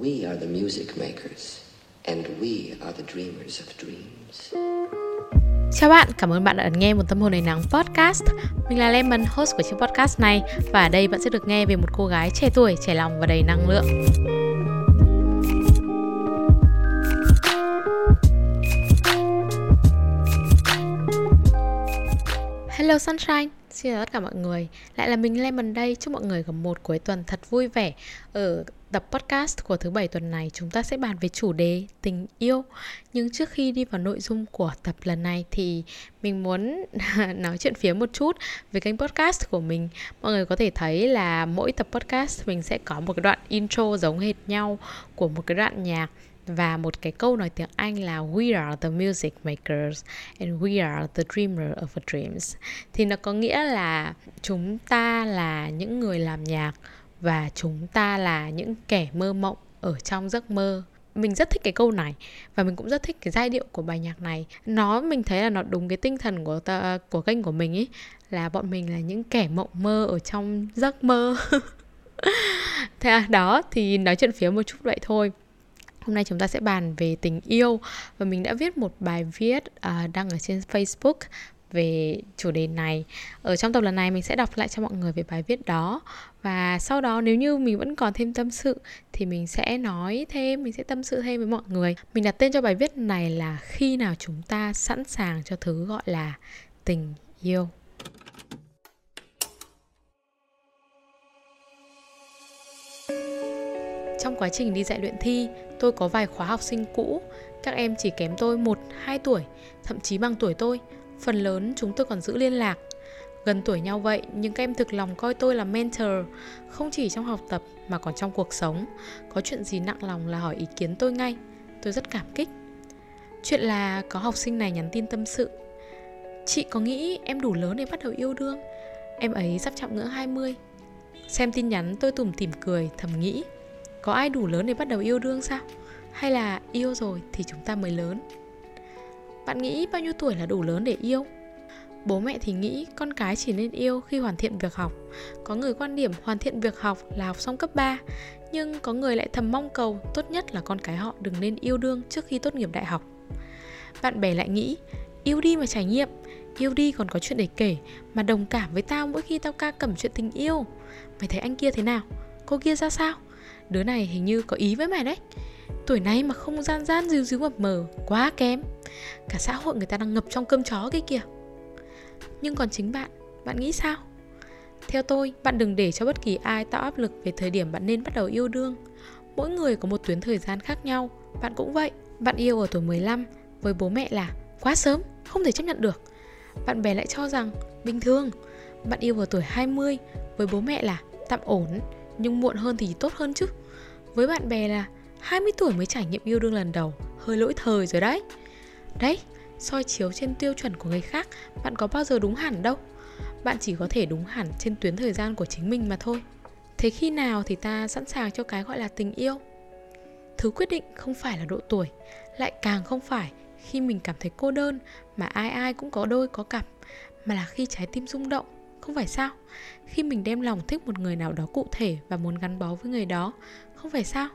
We are the music makers, and we are the dreamers of dreams. Chào bạn, cảm ơn bạn đã ấn nghe một tâm hồn đầy nắng podcast. Mình là Lemon, host của chiếc podcast này và ở đây bạn sẽ được nghe về một cô gái trẻ tuổi, trẻ lòng và đầy năng lượng. Hello Sunshine, xin chào tất cả mọi người Lại là mình Lemon đây, chúc mọi người có một cuối tuần thật vui vẻ Ở tập podcast của thứ bảy tuần này, chúng ta sẽ bàn về chủ đề tình yêu. Nhưng trước khi đi vào nội dung của tập lần này thì mình muốn nói chuyện phía một chút về kênh podcast của mình. Mọi người có thể thấy là mỗi tập podcast mình sẽ có một cái đoạn intro giống hệt nhau của một cái đoạn nhạc và một cái câu nói tiếng Anh là We are the music makers and we are the dreamer of our dreams thì nó có nghĩa là chúng ta là những người làm nhạc và chúng ta là những kẻ mơ mộng ở trong giấc mơ. Mình rất thích cái câu này và mình cũng rất thích cái giai điệu của bài nhạc này. Nó mình thấy là nó đúng cái tinh thần của ta, của kênh của mình ấy là bọn mình là những kẻ mộng mơ ở trong giấc mơ. Thế à, đó thì nói chuyện phía một chút vậy thôi. Hôm nay chúng ta sẽ bàn về tình yêu và mình đã viết một bài viết uh, đăng ở trên Facebook về chủ đề này. Ở trong tập lần này mình sẽ đọc lại cho mọi người về bài viết đó và sau đó nếu như mình vẫn còn thêm tâm sự thì mình sẽ nói thêm, mình sẽ tâm sự thêm với mọi người. Mình đặt tên cho bài viết này là khi nào chúng ta sẵn sàng cho thứ gọi là tình yêu. Trong quá trình đi dạy luyện thi, tôi có vài khóa học sinh cũ, các em chỉ kém tôi 1, 2 tuổi, thậm chí bằng tuổi tôi. Phần lớn chúng tôi còn giữ liên lạc. Gần tuổi nhau vậy, nhưng các em thực lòng coi tôi là mentor, không chỉ trong học tập mà còn trong cuộc sống. Có chuyện gì nặng lòng là hỏi ý kiến tôi ngay. Tôi rất cảm kích. Chuyện là có học sinh này nhắn tin tâm sự. Chị có nghĩ em đủ lớn để bắt đầu yêu đương? Em ấy sắp chạm ngưỡng 20. Xem tin nhắn tôi tủm tỉm cười, thầm nghĩ có ai đủ lớn để bắt đầu yêu đương sao hay là yêu rồi thì chúng ta mới lớn bạn nghĩ bao nhiêu tuổi là đủ lớn để yêu? Bố mẹ thì nghĩ con cái chỉ nên yêu khi hoàn thiện việc học. Có người quan điểm hoàn thiện việc học là học xong cấp 3 nhưng có người lại thầm mong cầu tốt nhất là con cái họ đừng nên yêu đương trước khi tốt nghiệp đại học. Bạn bè lại nghĩ, yêu đi mà trải nghiệm, yêu đi còn có chuyện để kể, mà đồng cảm với tao mỗi khi tao ca cẩm chuyện tình yêu. Mày thấy anh kia thế nào? Cô kia ra sao? Đứa này hình như có ý với mày đấy tuổi này mà không gian gian díu díu mập mờ, quá kém. Cả xã hội người ta đang ngập trong cơm chó kia kìa. Nhưng còn chính bạn bạn nghĩ sao? Theo tôi, bạn đừng để cho bất kỳ ai tạo áp lực về thời điểm bạn nên bắt đầu yêu đương. Mỗi người có một tuyến thời gian khác nhau. Bạn cũng vậy, bạn yêu ở tuổi 15 với bố mẹ là quá sớm, không thể chấp nhận được. Bạn bè lại cho rằng, bình thường. Bạn yêu ở tuổi 20 với bố mẹ là tạm ổn, nhưng muộn hơn thì tốt hơn chứ. Với bạn bè là 20 tuổi mới trải nghiệm yêu đương lần đầu. Hơi lỗi thời rồi đấy. Đấy, soi chiếu trên tiêu chuẩn của người khác, bạn có bao giờ đúng hẳn đâu. Bạn chỉ có thể đúng hẳn trên tuyến thời gian của chính mình mà thôi. Thế khi nào thì ta sẵn sàng cho cái gọi là tình yêu? Thứ quyết định không phải là độ tuổi, lại càng không phải khi mình cảm thấy cô đơn mà ai ai cũng có đôi có cặp, mà là khi trái tim rung động, không phải sao? Khi mình đem lòng thích một người nào đó cụ thể và muốn gắn bó với người đó, không phải sao?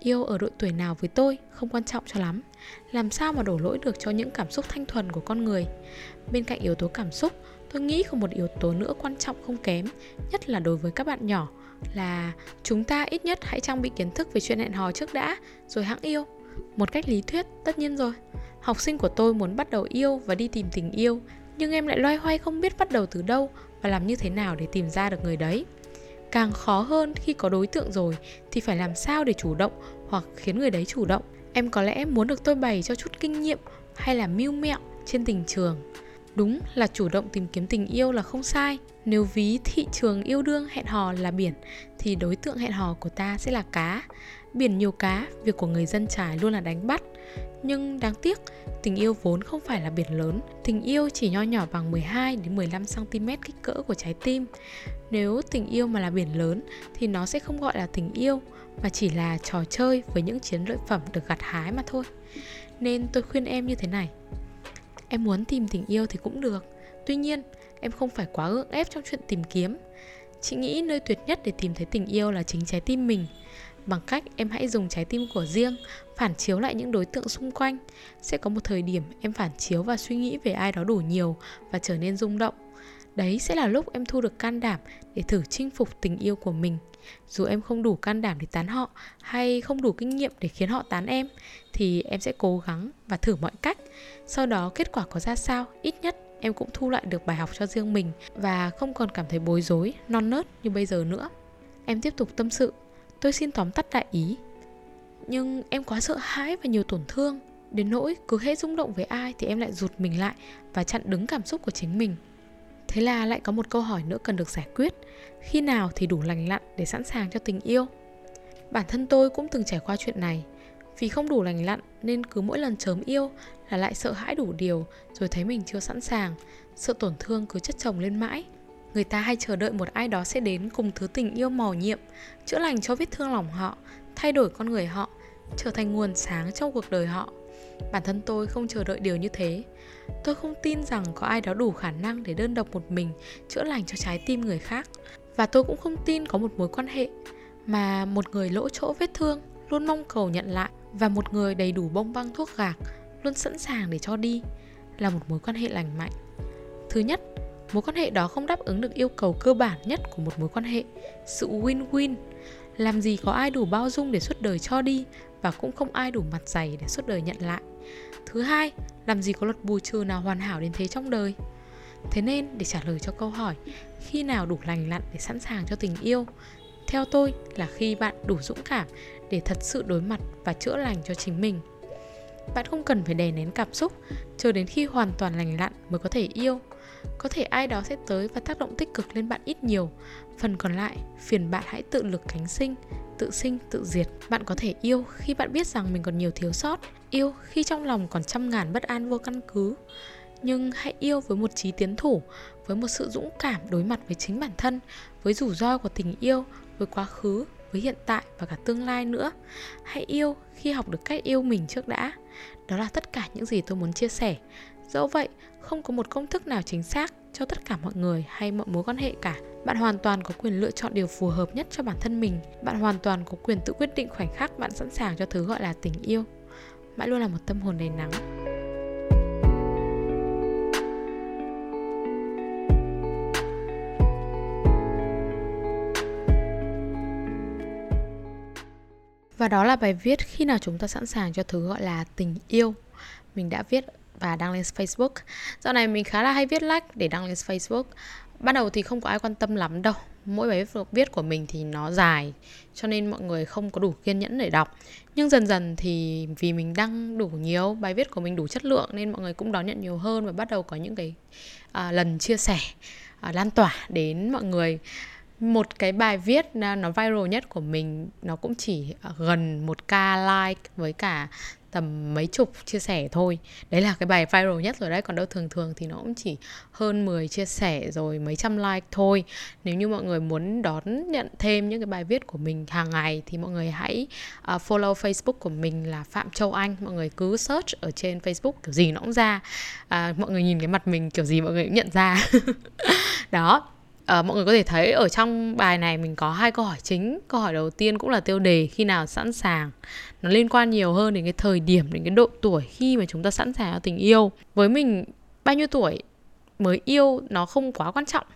Yêu ở độ tuổi nào với tôi không quan trọng cho lắm. Làm sao mà đổ lỗi được cho những cảm xúc thanh thuần của con người? Bên cạnh yếu tố cảm xúc, tôi nghĩ có một yếu tố nữa quan trọng không kém, nhất là đối với các bạn nhỏ, là chúng ta ít nhất hãy trang bị kiến thức về chuyện hẹn hò trước đã, rồi hãng yêu. Một cách lý thuyết, tất nhiên rồi. Học sinh của tôi muốn bắt đầu yêu và đi tìm tình yêu, nhưng em lại loay hoay không biết bắt đầu từ đâu và làm như thế nào để tìm ra được người đấy càng khó hơn khi có đối tượng rồi, thì phải làm sao để chủ động hoặc khiến người đấy chủ động? Em có lẽ muốn được tôi bày cho chút kinh nghiệm hay là mưu mẹo trên tình trường. Đúng là chủ động tìm kiếm tình yêu là không sai. Nếu ví thị trường yêu đương hẹn hò là biển, thì đối tượng hẹn hò của ta sẽ là cá. Biển nhiều cá, việc của người dân trải luôn là đánh bắt nhưng đáng tiếc, tình yêu vốn không phải là biển lớn, tình yêu chỉ nho nhỏ bằng 12 đến 15 cm kích cỡ của trái tim. Nếu tình yêu mà là biển lớn thì nó sẽ không gọi là tình yêu mà chỉ là trò chơi với những chiến lợi phẩm được gặt hái mà thôi. Nên tôi khuyên em như thế này. Em muốn tìm tình yêu thì cũng được, tuy nhiên em không phải quá gượng ép trong chuyện tìm kiếm. Chị nghĩ nơi tuyệt nhất để tìm thấy tình yêu là chính trái tim mình bằng cách em hãy dùng trái tim của riêng phản chiếu lại những đối tượng xung quanh. Sẽ có một thời điểm em phản chiếu và suy nghĩ về ai đó đủ nhiều và trở nên rung động. Đấy sẽ là lúc em thu được can đảm để thử chinh phục tình yêu của mình. Dù em không đủ can đảm để tán họ hay không đủ kinh nghiệm để khiến họ tán em, thì em sẽ cố gắng và thử mọi cách. Sau đó kết quả có ra sao, ít nhất em cũng thu lại được bài học cho riêng mình và không còn cảm thấy bối rối, non nớt như bây giờ nữa. Em tiếp tục tâm sự. Tôi xin tóm tắt đại ý nhưng em quá sợ hãi và nhiều tổn thương. Đến nỗi cứ hết rung động với ai thì em lại rụt mình lại và chặn đứng cảm xúc của chính mình. Thế là lại có một câu hỏi nữa cần được giải quyết. Khi nào thì đủ lành lặn để sẵn sàng cho tình yêu? Bản thân tôi cũng từng trải qua chuyện này. Vì không đủ lành lặn nên cứ mỗi lần chớm yêu là lại sợ hãi đủ điều rồi thấy mình chưa sẵn sàng, sợ tổn thương cứ chất chồng lên mãi. Người ta hay chờ đợi một ai đó sẽ đến cùng thứ tình yêu màu nhiệm, chữa lành cho vết thương lòng họ, thay đổi con người họ trở thành nguồn sáng trong cuộc đời họ. Bản thân tôi không chờ đợi điều như thế. Tôi không tin rằng có ai đó đủ khả năng để đơn độc một mình chữa lành cho trái tim người khác. Và tôi cũng không tin có một mối quan hệ mà một người lỗ chỗ vết thương luôn mong cầu nhận lại và một người đầy đủ bông băng thuốc gạc luôn sẵn sàng để cho đi là một mối quan hệ lành mạnh. Thứ nhất, mối quan hệ đó không đáp ứng được yêu cầu cơ bản nhất của một mối quan hệ, sự win-win. Làm gì có ai đủ bao dung để suốt đời cho đi và cũng không ai đủ mặt dày để suốt đời nhận lại. Thứ hai, làm gì có luật bù trừ nào hoàn hảo đến thế trong đời? Thế nên, để trả lời cho câu hỏi, khi nào đủ lành lặn để sẵn sàng cho tình yêu? Theo tôi là khi bạn đủ dũng cảm để thật sự đối mặt và chữa lành cho chính mình. Bạn không cần phải đè nén cảm xúc, chờ đến khi hoàn toàn lành lặn mới có thể yêu có thể ai đó sẽ tới và tác động tích cực lên bạn ít nhiều. Phần còn lại, phiền bạn hãy tự lực cánh sinh, tự sinh, tự diệt. Bạn có thể yêu khi bạn biết rằng mình còn nhiều thiếu sót, yêu khi trong lòng còn trăm ngàn bất an vô căn cứ. Nhưng hãy yêu với một trí tiến thủ, với một sự dũng cảm đối mặt với chính bản thân, với rủi ro của tình yêu, với quá khứ, với hiện tại và cả tương lai nữa. Hãy yêu khi học được cách yêu mình trước đã. Đó là tất cả những gì tôi muốn chia sẻ dẫu vậy, không có một công thức nào chính xác cho tất cả mọi người hay mọi mối quan hệ cả. Bạn hoàn toàn có quyền lựa chọn điều phù hợp nhất cho bản thân mình. Bạn hoàn toàn có quyền tự quyết định khoảnh khắc bạn sẵn sàng cho thứ gọi là tình yêu. Mãi luôn là một tâm hồn đầy nắng. Và đó là bài viết khi nào chúng ta sẵn sàng cho thứ gọi là tình yêu. Mình đã viết và đăng lên Facebook. Dạo này mình khá là hay viết like để đăng lên Facebook. Ban đầu thì không có ai quan tâm lắm đâu. Mỗi bài viết của mình thì nó dài cho nên mọi người không có đủ kiên nhẫn để đọc. Nhưng dần dần thì vì mình đăng đủ nhiều, bài viết của mình đủ chất lượng nên mọi người cũng đón nhận nhiều hơn và bắt đầu có những cái à, lần chia sẻ à, lan tỏa đến mọi người một cái bài viết nó viral nhất của mình nó cũng chỉ à, gần một k like với cả tầm mấy chục chia sẻ thôi. Đấy là cái bài viral nhất rồi đấy còn đâu thường thường thì nó cũng chỉ hơn 10 chia sẻ rồi mấy trăm like thôi. Nếu như mọi người muốn đón nhận thêm những cái bài viết của mình hàng ngày thì mọi người hãy uh, follow facebook của mình là phạm châu anh. Mọi người cứ search ở trên facebook kiểu gì nó cũng ra. Uh, mọi người nhìn cái mặt mình kiểu gì mọi người cũng nhận ra. Đó uh, mọi người có thể thấy ở trong bài này mình có hai câu hỏi chính câu hỏi đầu tiên cũng là tiêu đề khi nào sẵn sàng nó liên quan nhiều hơn đến cái thời điểm đến cái độ tuổi khi mà chúng ta sẵn sàng cho tình yêu với mình bao nhiêu tuổi mới yêu nó không quá quan trọng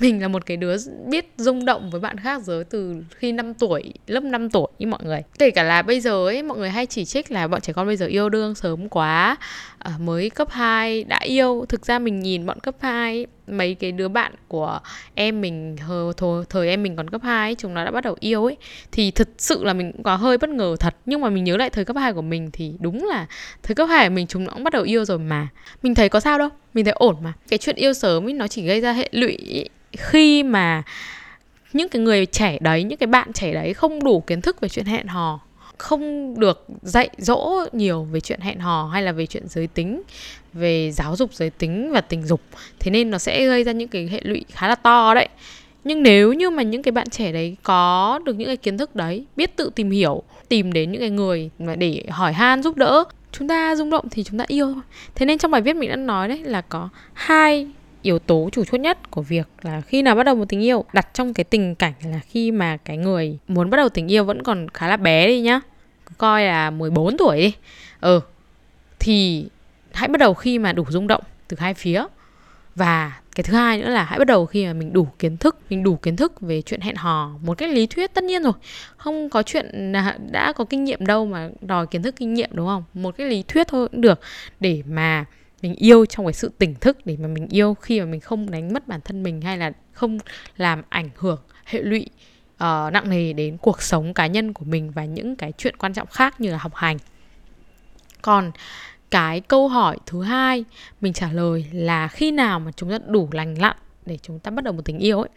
mình là một cái đứa biết rung động với bạn khác giới từ khi 5 tuổi, lớp 5 tuổi như mọi người. Kể cả là bây giờ ấy, mọi người hay chỉ trích là bọn trẻ con bây giờ yêu đương sớm quá, à, mới cấp 2 đã yêu. Thực ra mình nhìn bọn cấp 2 mấy cái đứa bạn của em mình thời, thời, thời em mình còn cấp 2 ấy, chúng nó đã bắt đầu yêu ấy. Thì thật sự là mình cũng có hơi bất ngờ thật. Nhưng mà mình nhớ lại thời cấp 2 của mình thì đúng là thời cấp 2 của mình chúng nó cũng bắt đầu yêu rồi mà. Mình thấy có sao đâu mình thấy ổn mà. Cái chuyện yêu sớm ấy nó chỉ gây ra hệ lụy khi mà những cái người trẻ đấy những cái bạn trẻ đấy không đủ kiến thức về chuyện hẹn hò không được dạy dỗ nhiều về chuyện hẹn hò hay là về chuyện giới tính, về giáo dục giới tính và tình dục. Thế nên nó sẽ gây ra những cái hệ lụy khá là to đấy. Nhưng nếu như mà những cái bạn trẻ đấy có được những cái kiến thức đấy, biết tự tìm hiểu, tìm đến những cái người mà để hỏi han, giúp đỡ, chúng ta rung động thì chúng ta yêu thế nên trong bài viết mình đã nói đấy là có hai yếu tố chủ chốt nhất của việc là khi nào bắt đầu một tình yêu, đặt trong cái tình cảnh là khi mà cái người muốn bắt đầu tình yêu vẫn còn khá là bé đi nhá coi là 14 tuổi đi ừ thì hãy bắt đầu khi mà đủ rung động từ hai phía. Và cái thứ hai nữa là hãy bắt đầu khi mà mình đủ kiến thức, mình đủ kiến thức về chuyện hẹn hò một cách lý thuyết tất nhiên rồi. Không có chuyện đã có kinh nghiệm đâu mà đòi kiến thức kinh nghiệm, đúng không? Một cái lý thuyết thôi cũng được. Để mà mình yêu trong cái sự tỉnh thức để mà mình yêu khi mà mình không đánh mất bản thân mình hay là không làm ảnh hưởng hệ lụy uh, nặng nề đến cuộc sống cá nhân của mình và những cái chuyện quan trọng khác như là học hành. Còn cái câu hỏi thứ hai mình trả lời là khi nào mà chúng ta đủ lành lặn để chúng ta bắt đầu một tình yêu ấy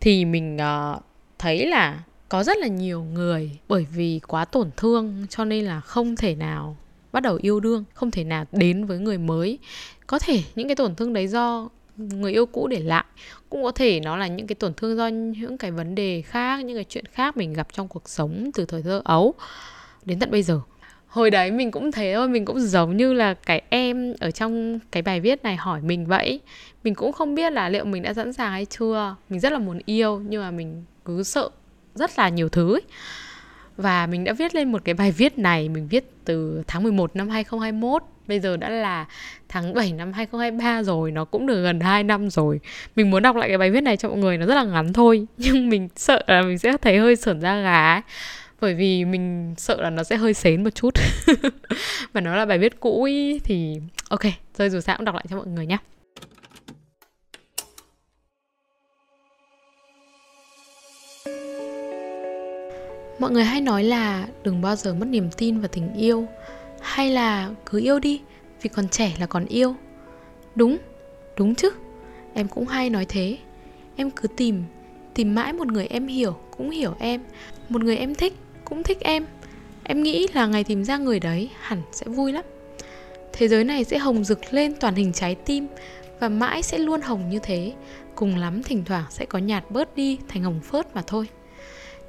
thì mình uh, thấy là có rất là nhiều người bởi vì quá tổn thương cho nên là không thể nào bắt đầu yêu đương, không thể nào đến với người mới. Có thể những cái tổn thương đấy do người yêu cũ để lại, cũng có thể nó là những cái tổn thương do những cái vấn đề khác, những cái chuyện khác mình gặp trong cuộc sống từ thời thơ ấu đến tận bây giờ. Hồi đấy mình cũng thế thôi, mình cũng giống như là cái em ở trong cái bài viết này hỏi mình vậy. Mình cũng không biết là liệu mình đã sẵn sàng hay chưa. Mình rất là muốn yêu, nhưng mà mình cứ sợ rất là nhiều thứ ấy và mình đã viết lên một cái bài viết này mình viết từ tháng 11 năm 2021 Bây giờ đã là tháng 7 năm 2023 rồi Nó cũng được gần 2 năm rồi. Mình muốn đọc lại cái bài viết này cho mọi người Nó rất là ngắn thôi Nhưng mình sợ là mình sẽ thấy hơi sởn da gà ấy. Bởi vì mình sợ là nó sẽ hơi xến một chút. Và nó là bài viết cũ ý, thì ok rồi dù sao cũng đọc lại cho mọi người nhé mọi người hay nói là đừng bao giờ mất niềm tin vào tình yêu, hay là cứ yêu đi, vì còn trẻ là còn yêu. Đúng đúng chứ, em cũng hay nói thế. Em cứ tìm tìm mãi một người em hiểu cũng hiểu em, một người em thích cũng thích em. Em nghĩ là ngày tìm ra người đấy hẳn sẽ vui lắm. Thế giới này sẽ hồng rực lên toàn hình trái tim và mãi sẽ luôn hồng như thế, cùng lắm thỉnh thoảng sẽ có nhạt bớt đi thành hồng phớt mà thôi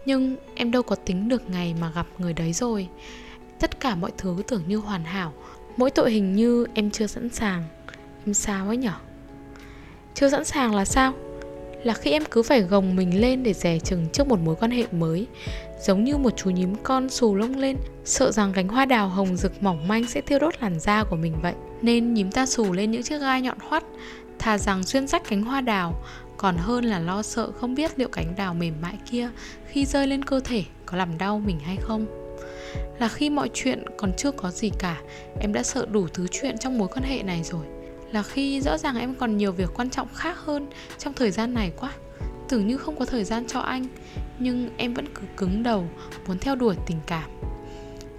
nhưng em đâu có tính được ngày mà gặp người đấy rồi. Tất cả mọi thứ tưởng như hoàn hảo. Mỗi tội hình như em chưa sẵn sàng. Em sao ấy nhở? Chưa sẵn sàng là sao? Là khi em cứ phải gồng mình lên để dè chừng trước một mối quan hệ mới. Giống như một chú nhím con xù lông lên, sợ rằng cánh hoa đào hồng rực mỏng manh sẽ thiêu đốt làn da của mình vậy. Nên nhím ta xù lên những chiếc gai nhọn hoắt, thà rằng xuyên rách cánh hoa đào còn hơn là lo sợ không biết liệu cánh đào mềm mại kia khi rơi lên cơ thể có làm đau mình hay không. Là khi mọi chuyện còn chưa có gì cả, em đã sợ đủ thứ chuyện trong mối quan hệ này rồi. Là khi rõ ràng em còn nhiều việc quan trọng khác hơn trong thời gian này quá, tưởng như không có thời gian cho anh, nhưng em vẫn cứ cứng đầu, muốn theo đuổi tình cảm.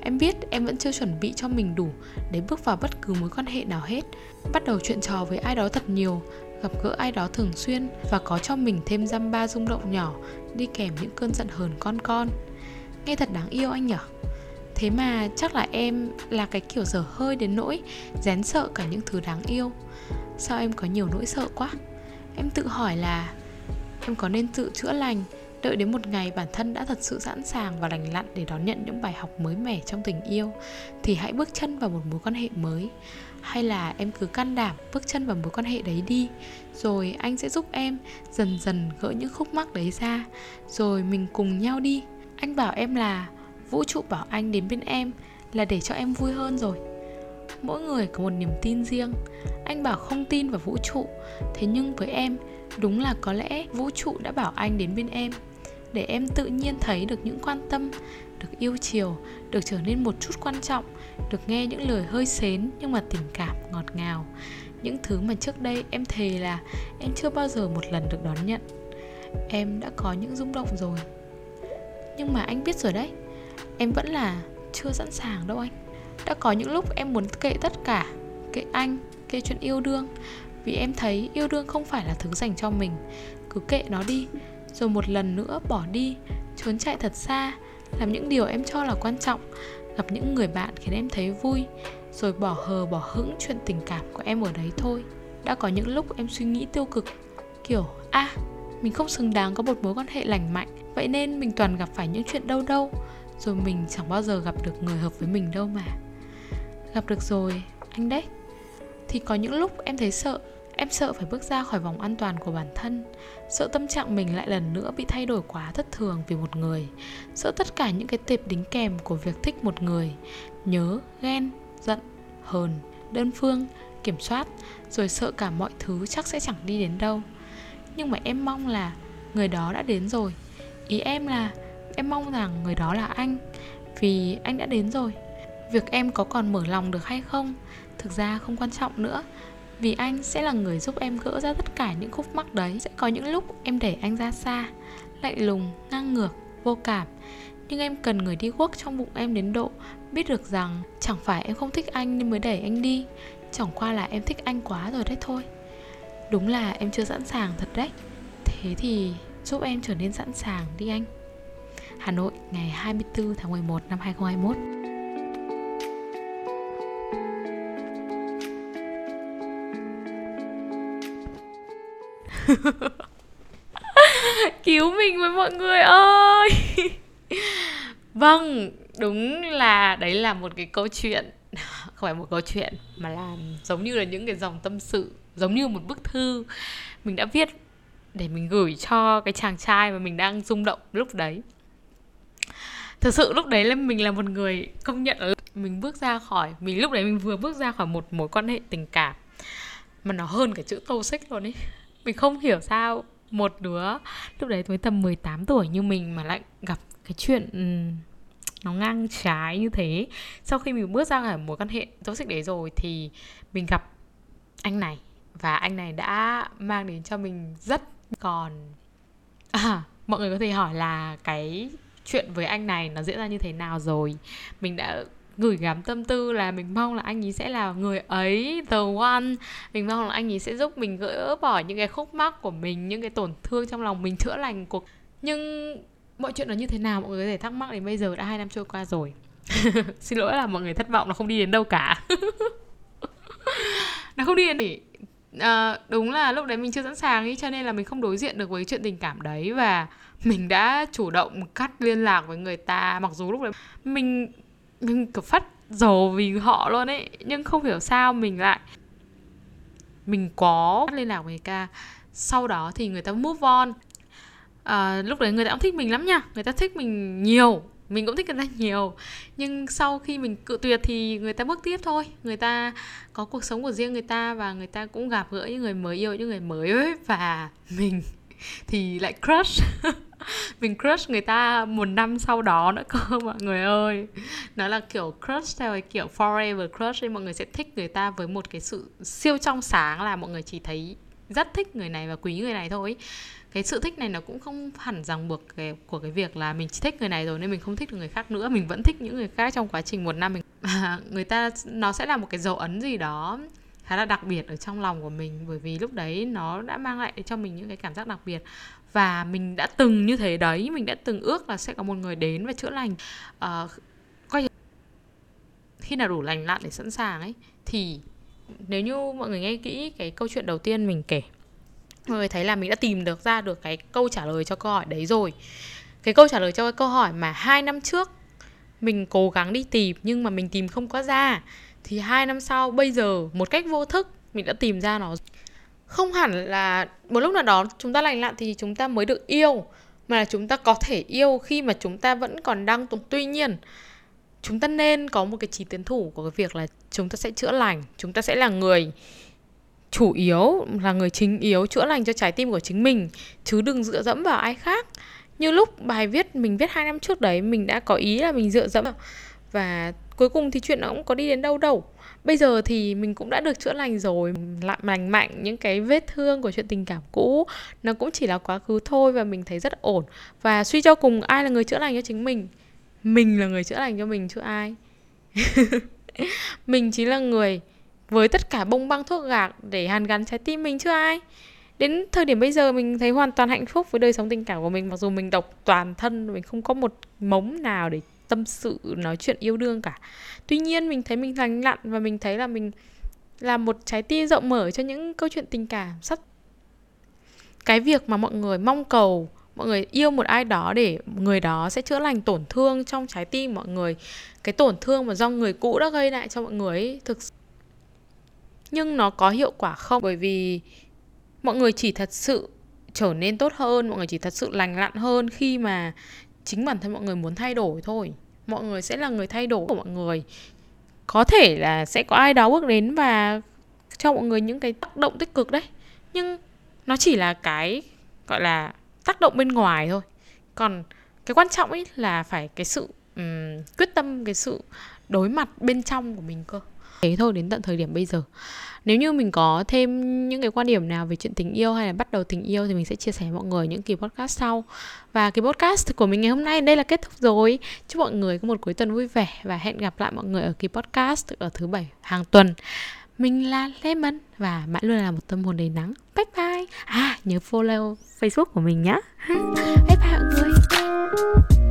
Em biết em vẫn chưa chuẩn bị cho mình đủ để bước vào bất cứ mối quan hệ nào hết, bắt đầu chuyện trò với ai đó thật nhiều gặp gỡ ai đó thường xuyên và có cho mình thêm dăm ba rung động nhỏ đi kèm những cơn giận hờn con con. Nghe thật đáng yêu anh nhở? Thế mà chắc là em là cái kiểu dở hơi đến nỗi rén sợ cả những thứ đáng yêu. Sao em có nhiều nỗi sợ quá? Em tự hỏi là em có nên tự chữa lành, đợi đến một ngày bản thân đã thật sự sẵn sàng và lành lặn để đón nhận những bài học mới mẻ trong tình yêu thì hãy bước chân vào một mối quan hệ mới hay là em cứ can đảm bước chân vào mối quan hệ đấy đi. Rồi anh sẽ giúp em dần dần gỡ những khúc mắc đấy ra. Rồi mình cùng nhau đi. Anh bảo em là vũ trụ bảo anh đến bên em là để cho em vui hơn rồi. Mỗi người có một niềm tin riêng. Anh bảo không tin vào vũ trụ. Thế nhưng với em, đúng là có lẽ vũ trụ đã bảo anh đến bên em. Để em tự nhiên thấy được những quan tâm, được yêu chiều, được trở nên một chút quan trọng được nghe những lời hơi xến nhưng mà tình cảm ngọt ngào. Những thứ mà trước đây em thề là em chưa bao giờ một lần được đón nhận. Em đã có những rung động rồi. Nhưng mà anh biết rồi đấy, em vẫn là chưa sẵn sàng đâu anh. Đã có những lúc em muốn kệ tất cả, kệ anh, kệ chuyện yêu đương. Vì em thấy yêu đương không phải là thứ dành cho mình. Cứ kệ nó đi, rồi một lần nữa bỏ đi, trốn chạy thật xa, làm những điều em cho là quan trọng gặp những người bạn khiến em thấy vui rồi bỏ hờ bỏ hững chuyện tình cảm của em ở đấy thôi. Đã có những lúc em suy nghĩ tiêu cực kiểu a à, mình không xứng đáng có một mối quan hệ lành mạnh vậy nên mình toàn gặp phải những chuyện đâu đâu rồi mình chẳng bao giờ gặp được người hợp với mình đâu mà. Gặp được rồi anh đấy. Thì có những lúc em thấy sợ Em sợ phải bước ra khỏi vòng an toàn của bản thân. Sợ tâm trạng mình lại lần nữa bị thay đổi quá thất thường vì một người. Sợ tất cả những cái tệp đính kèm của việc thích một người. Nhớ, ghen, giận, hờn, đơn phương, kiểm soát Rồi sợ cả mọi thứ chắc sẽ chẳng đi đến đâu. Nhưng mà em mong là người đó đã đến rồi. Ý em là em mong rằng người đó là anh Vì anh đã đến rồi. Việc em có còn mở lòng được hay không Thực ra không quan trọng nữa vì anh sẽ là người giúp em gỡ ra tất cả những khúc mắc đấy, sẽ có những lúc em đẩy anh ra xa, lạnh lùng, ngang ngược, vô cảm. Nhưng em cần người đi guốc trong bụng em đến độ biết được rằng chẳng phải em không thích anh nên mới đẩy anh đi. Chẳng qua là em thích anh quá rồi đấy thôi. Đúng là em chưa sẵn sàng thật đấy. Thế thì giúp em trở nên sẵn sàng đi anh. Hà Nội, ngày 24 tháng 11 năm 2021 cứu mình với mọi người ơi. Vâng đúng là đấy là một cái câu chuyện. Không phải một câu chuyện, mà là giống như là những cái dòng tâm sự, giống như một bức thư mình đã viết để mình gửi cho cái chàng trai mà mình đang rung động lúc đấy. Thực sự lúc đấy là mình là một người công nhận là mình bước ra khỏi, mình lúc đấy mình vừa bước ra khỏi một mối quan hệ tình cảm, mà nó hơn cả chữ tô xích luôn ấy mình không hiểu sao một đứa lúc đấy mới tầm 18 tuổi như mình mà lại gặp cái chuyện nó ngang trái như thế. Sau khi mình bước ra khỏi mối quan hệ toxic đấy rồi thì mình gặp anh này và anh này đã mang đến cho mình rất còn à, mọi người có thể hỏi là cái chuyện với anh này nó diễn ra như thế nào rồi? Mình đã gửi gắm tâm tư là mình mong là anh ấy sẽ là người ấy the one. Mình mong là anh ấy sẽ giúp mình gỡ bỏ những cái khúc mắc của mình những cái tổn thương trong lòng mình chữa lành cuộc nhưng mọi chuyện là như thế nào mọi người có thể thắc mắc đến bây giờ đã hai năm trôi qua rồi. Xin lỗi là mọi người thất vọng nó không đi đến đâu cả. Nó không đi đến à, đúng là lúc đấy mình chưa sẵn sàng ý cho nên là mình không đối diện được với chuyện tình cảm đấy và mình đã chủ động cắt liên lạc với người ta mặc dù lúc đấy mình mình kiểu phát dầu vì họ luôn ấy nhưng không hiểu sao mình lại mình có liên lạc với người ca. Sau đó thì người ta move on. À, lúc đấy người ta cũng thích mình lắm nha người ta thích mình nhiều mình cũng thích người ta nhiều. Nhưng sau khi mình cự tuyệt thì người ta bước tiếp thôi. Người ta có cuộc sống của riêng người ta và người ta cũng gặp gỡ những người mới yêu những người mới ấy và mình thì lại crush. mình crush người ta một năm sau đó nữa cơ mọi người ơi. Nó là kiểu crush theo cái kiểu forever crush nên mọi người sẽ thích người ta với một cái sự siêu trong sáng là mọi người chỉ thấy rất thích người này và quý người này thôi. Cái sự thích này nó cũng không hẳn ràng buộc cái, của cái việc là mình chỉ thích người này rồi nên mình không thích được người khác nữa mình vẫn thích những người khác trong quá trình một năm mình à, người ta nó sẽ là một cái dấu ấn gì đó khá là đặc biệt ở trong lòng của mình bởi vì lúc đấy nó đã mang lại cho mình những cái cảm giác đặc biệt và mình đã từng như thế đấy mình đã từng ước là sẽ có một người đến và chữa lành. Uh, coi khi nào đủ lành lặn để sẵn sàng ấy thì nếu như mọi người nghe kỹ cái câu chuyện đầu tiên mình kể mọi người thấy là mình đã tìm được ra được cái câu trả lời cho câu hỏi đấy rồi. Cái câu trả lời cho cái câu hỏi mà hai năm trước mình cố gắng đi tìm nhưng mà mình tìm không có ra thì hai năm sau bây giờ một cách vô thức mình đã tìm ra nó không hẳn là một lúc nào đó chúng ta lành lặn thì chúng ta mới được yêu, mà là chúng ta có thể yêu khi mà chúng ta vẫn còn đang tuy nhiên, chúng ta nên có một cái trí tiến thủ của cái việc là chúng ta sẽ chữa lành, chúng ta sẽ là người chủ yếu, là người chính yếu chữa lành cho trái tim của chính mình, chứ đừng dựa dẫm vào ai khác. Như lúc bài viết, mình viết hai năm trước đấy, mình đã có ý là mình dựa dẫm và cuối cùng thì chuyện nó cũng có đi đến đâu đâu. Bây giờ thì mình cũng đã được chữa lành rồi, lại lành mạnh những cái vết thương của chuyện tình cảm cũ. Nó cũng chỉ là quá khứ thôi và mình thấy rất ổn. Và suy cho cùng ai là người chữa lành cho chính mình? Mình là người chữa lành cho mình chứ ai? Mình chỉ là người với tất cả bông băng thuốc gạc để hàn gắn trái tim mình chứ ai? Đến thời điểm bây giờ mình thấy hoàn toàn hạnh phúc với đời sống tình cảm của mình, mặc dù mình độc toàn thân, mình không có một mống nào để tâm sự nói chuyện yêu đương cả. Tuy nhiên mình thấy mình lành lặn và mình thấy là mình là một trái tim rộng mở cho những câu chuyện tình cảm. Sắp cái việc mà mọi người mong cầu mọi người yêu một ai đó để người đó sẽ chữa lành tổn thương trong trái tim mọi người. Cái tổn thương mà do người cũ đã gây lại cho mọi người ấy, thực nhưng nó có hiệu quả không? Bởi vì mọi người chỉ thật sự trở nên tốt hơn mọi người chỉ thật sự lành lặn hơn khi mà chính bản thân mọi người muốn thay đổi thôi. Mọi người sẽ là người thay đổi của mọi người. Có thể là sẽ có ai đó bước đến và cho mọi người những cái tác động tích cực đấy. Nhưng nó chỉ là cái gọi là tác động bên ngoài thôi. Còn cái quan trọng ấy là phải cái sự um, quyết tâm cái sự đối mặt bên trong của mình cơ. Thế thôi, đến tận thời điểm bây giờ. Nếu như mình có thêm những cái quan điểm nào về chuyện tình yêu hay là bắt đầu tình yêu thì mình sẽ chia sẻ với mọi người những kỳ podcast sau. Và cái podcast của mình ngày hôm nay đây là kết thúc rồi. Chúc mọi người có một cuối tuần vui vẻ và hẹn gặp lại mọi người ở kỳ podcast ở thứ bảy hàng tuần. Mình là Lemon và mãi luôn là một tâm hồn đầy nắng. Bye bye. À nhớ follow facebook của mình nhé bye bye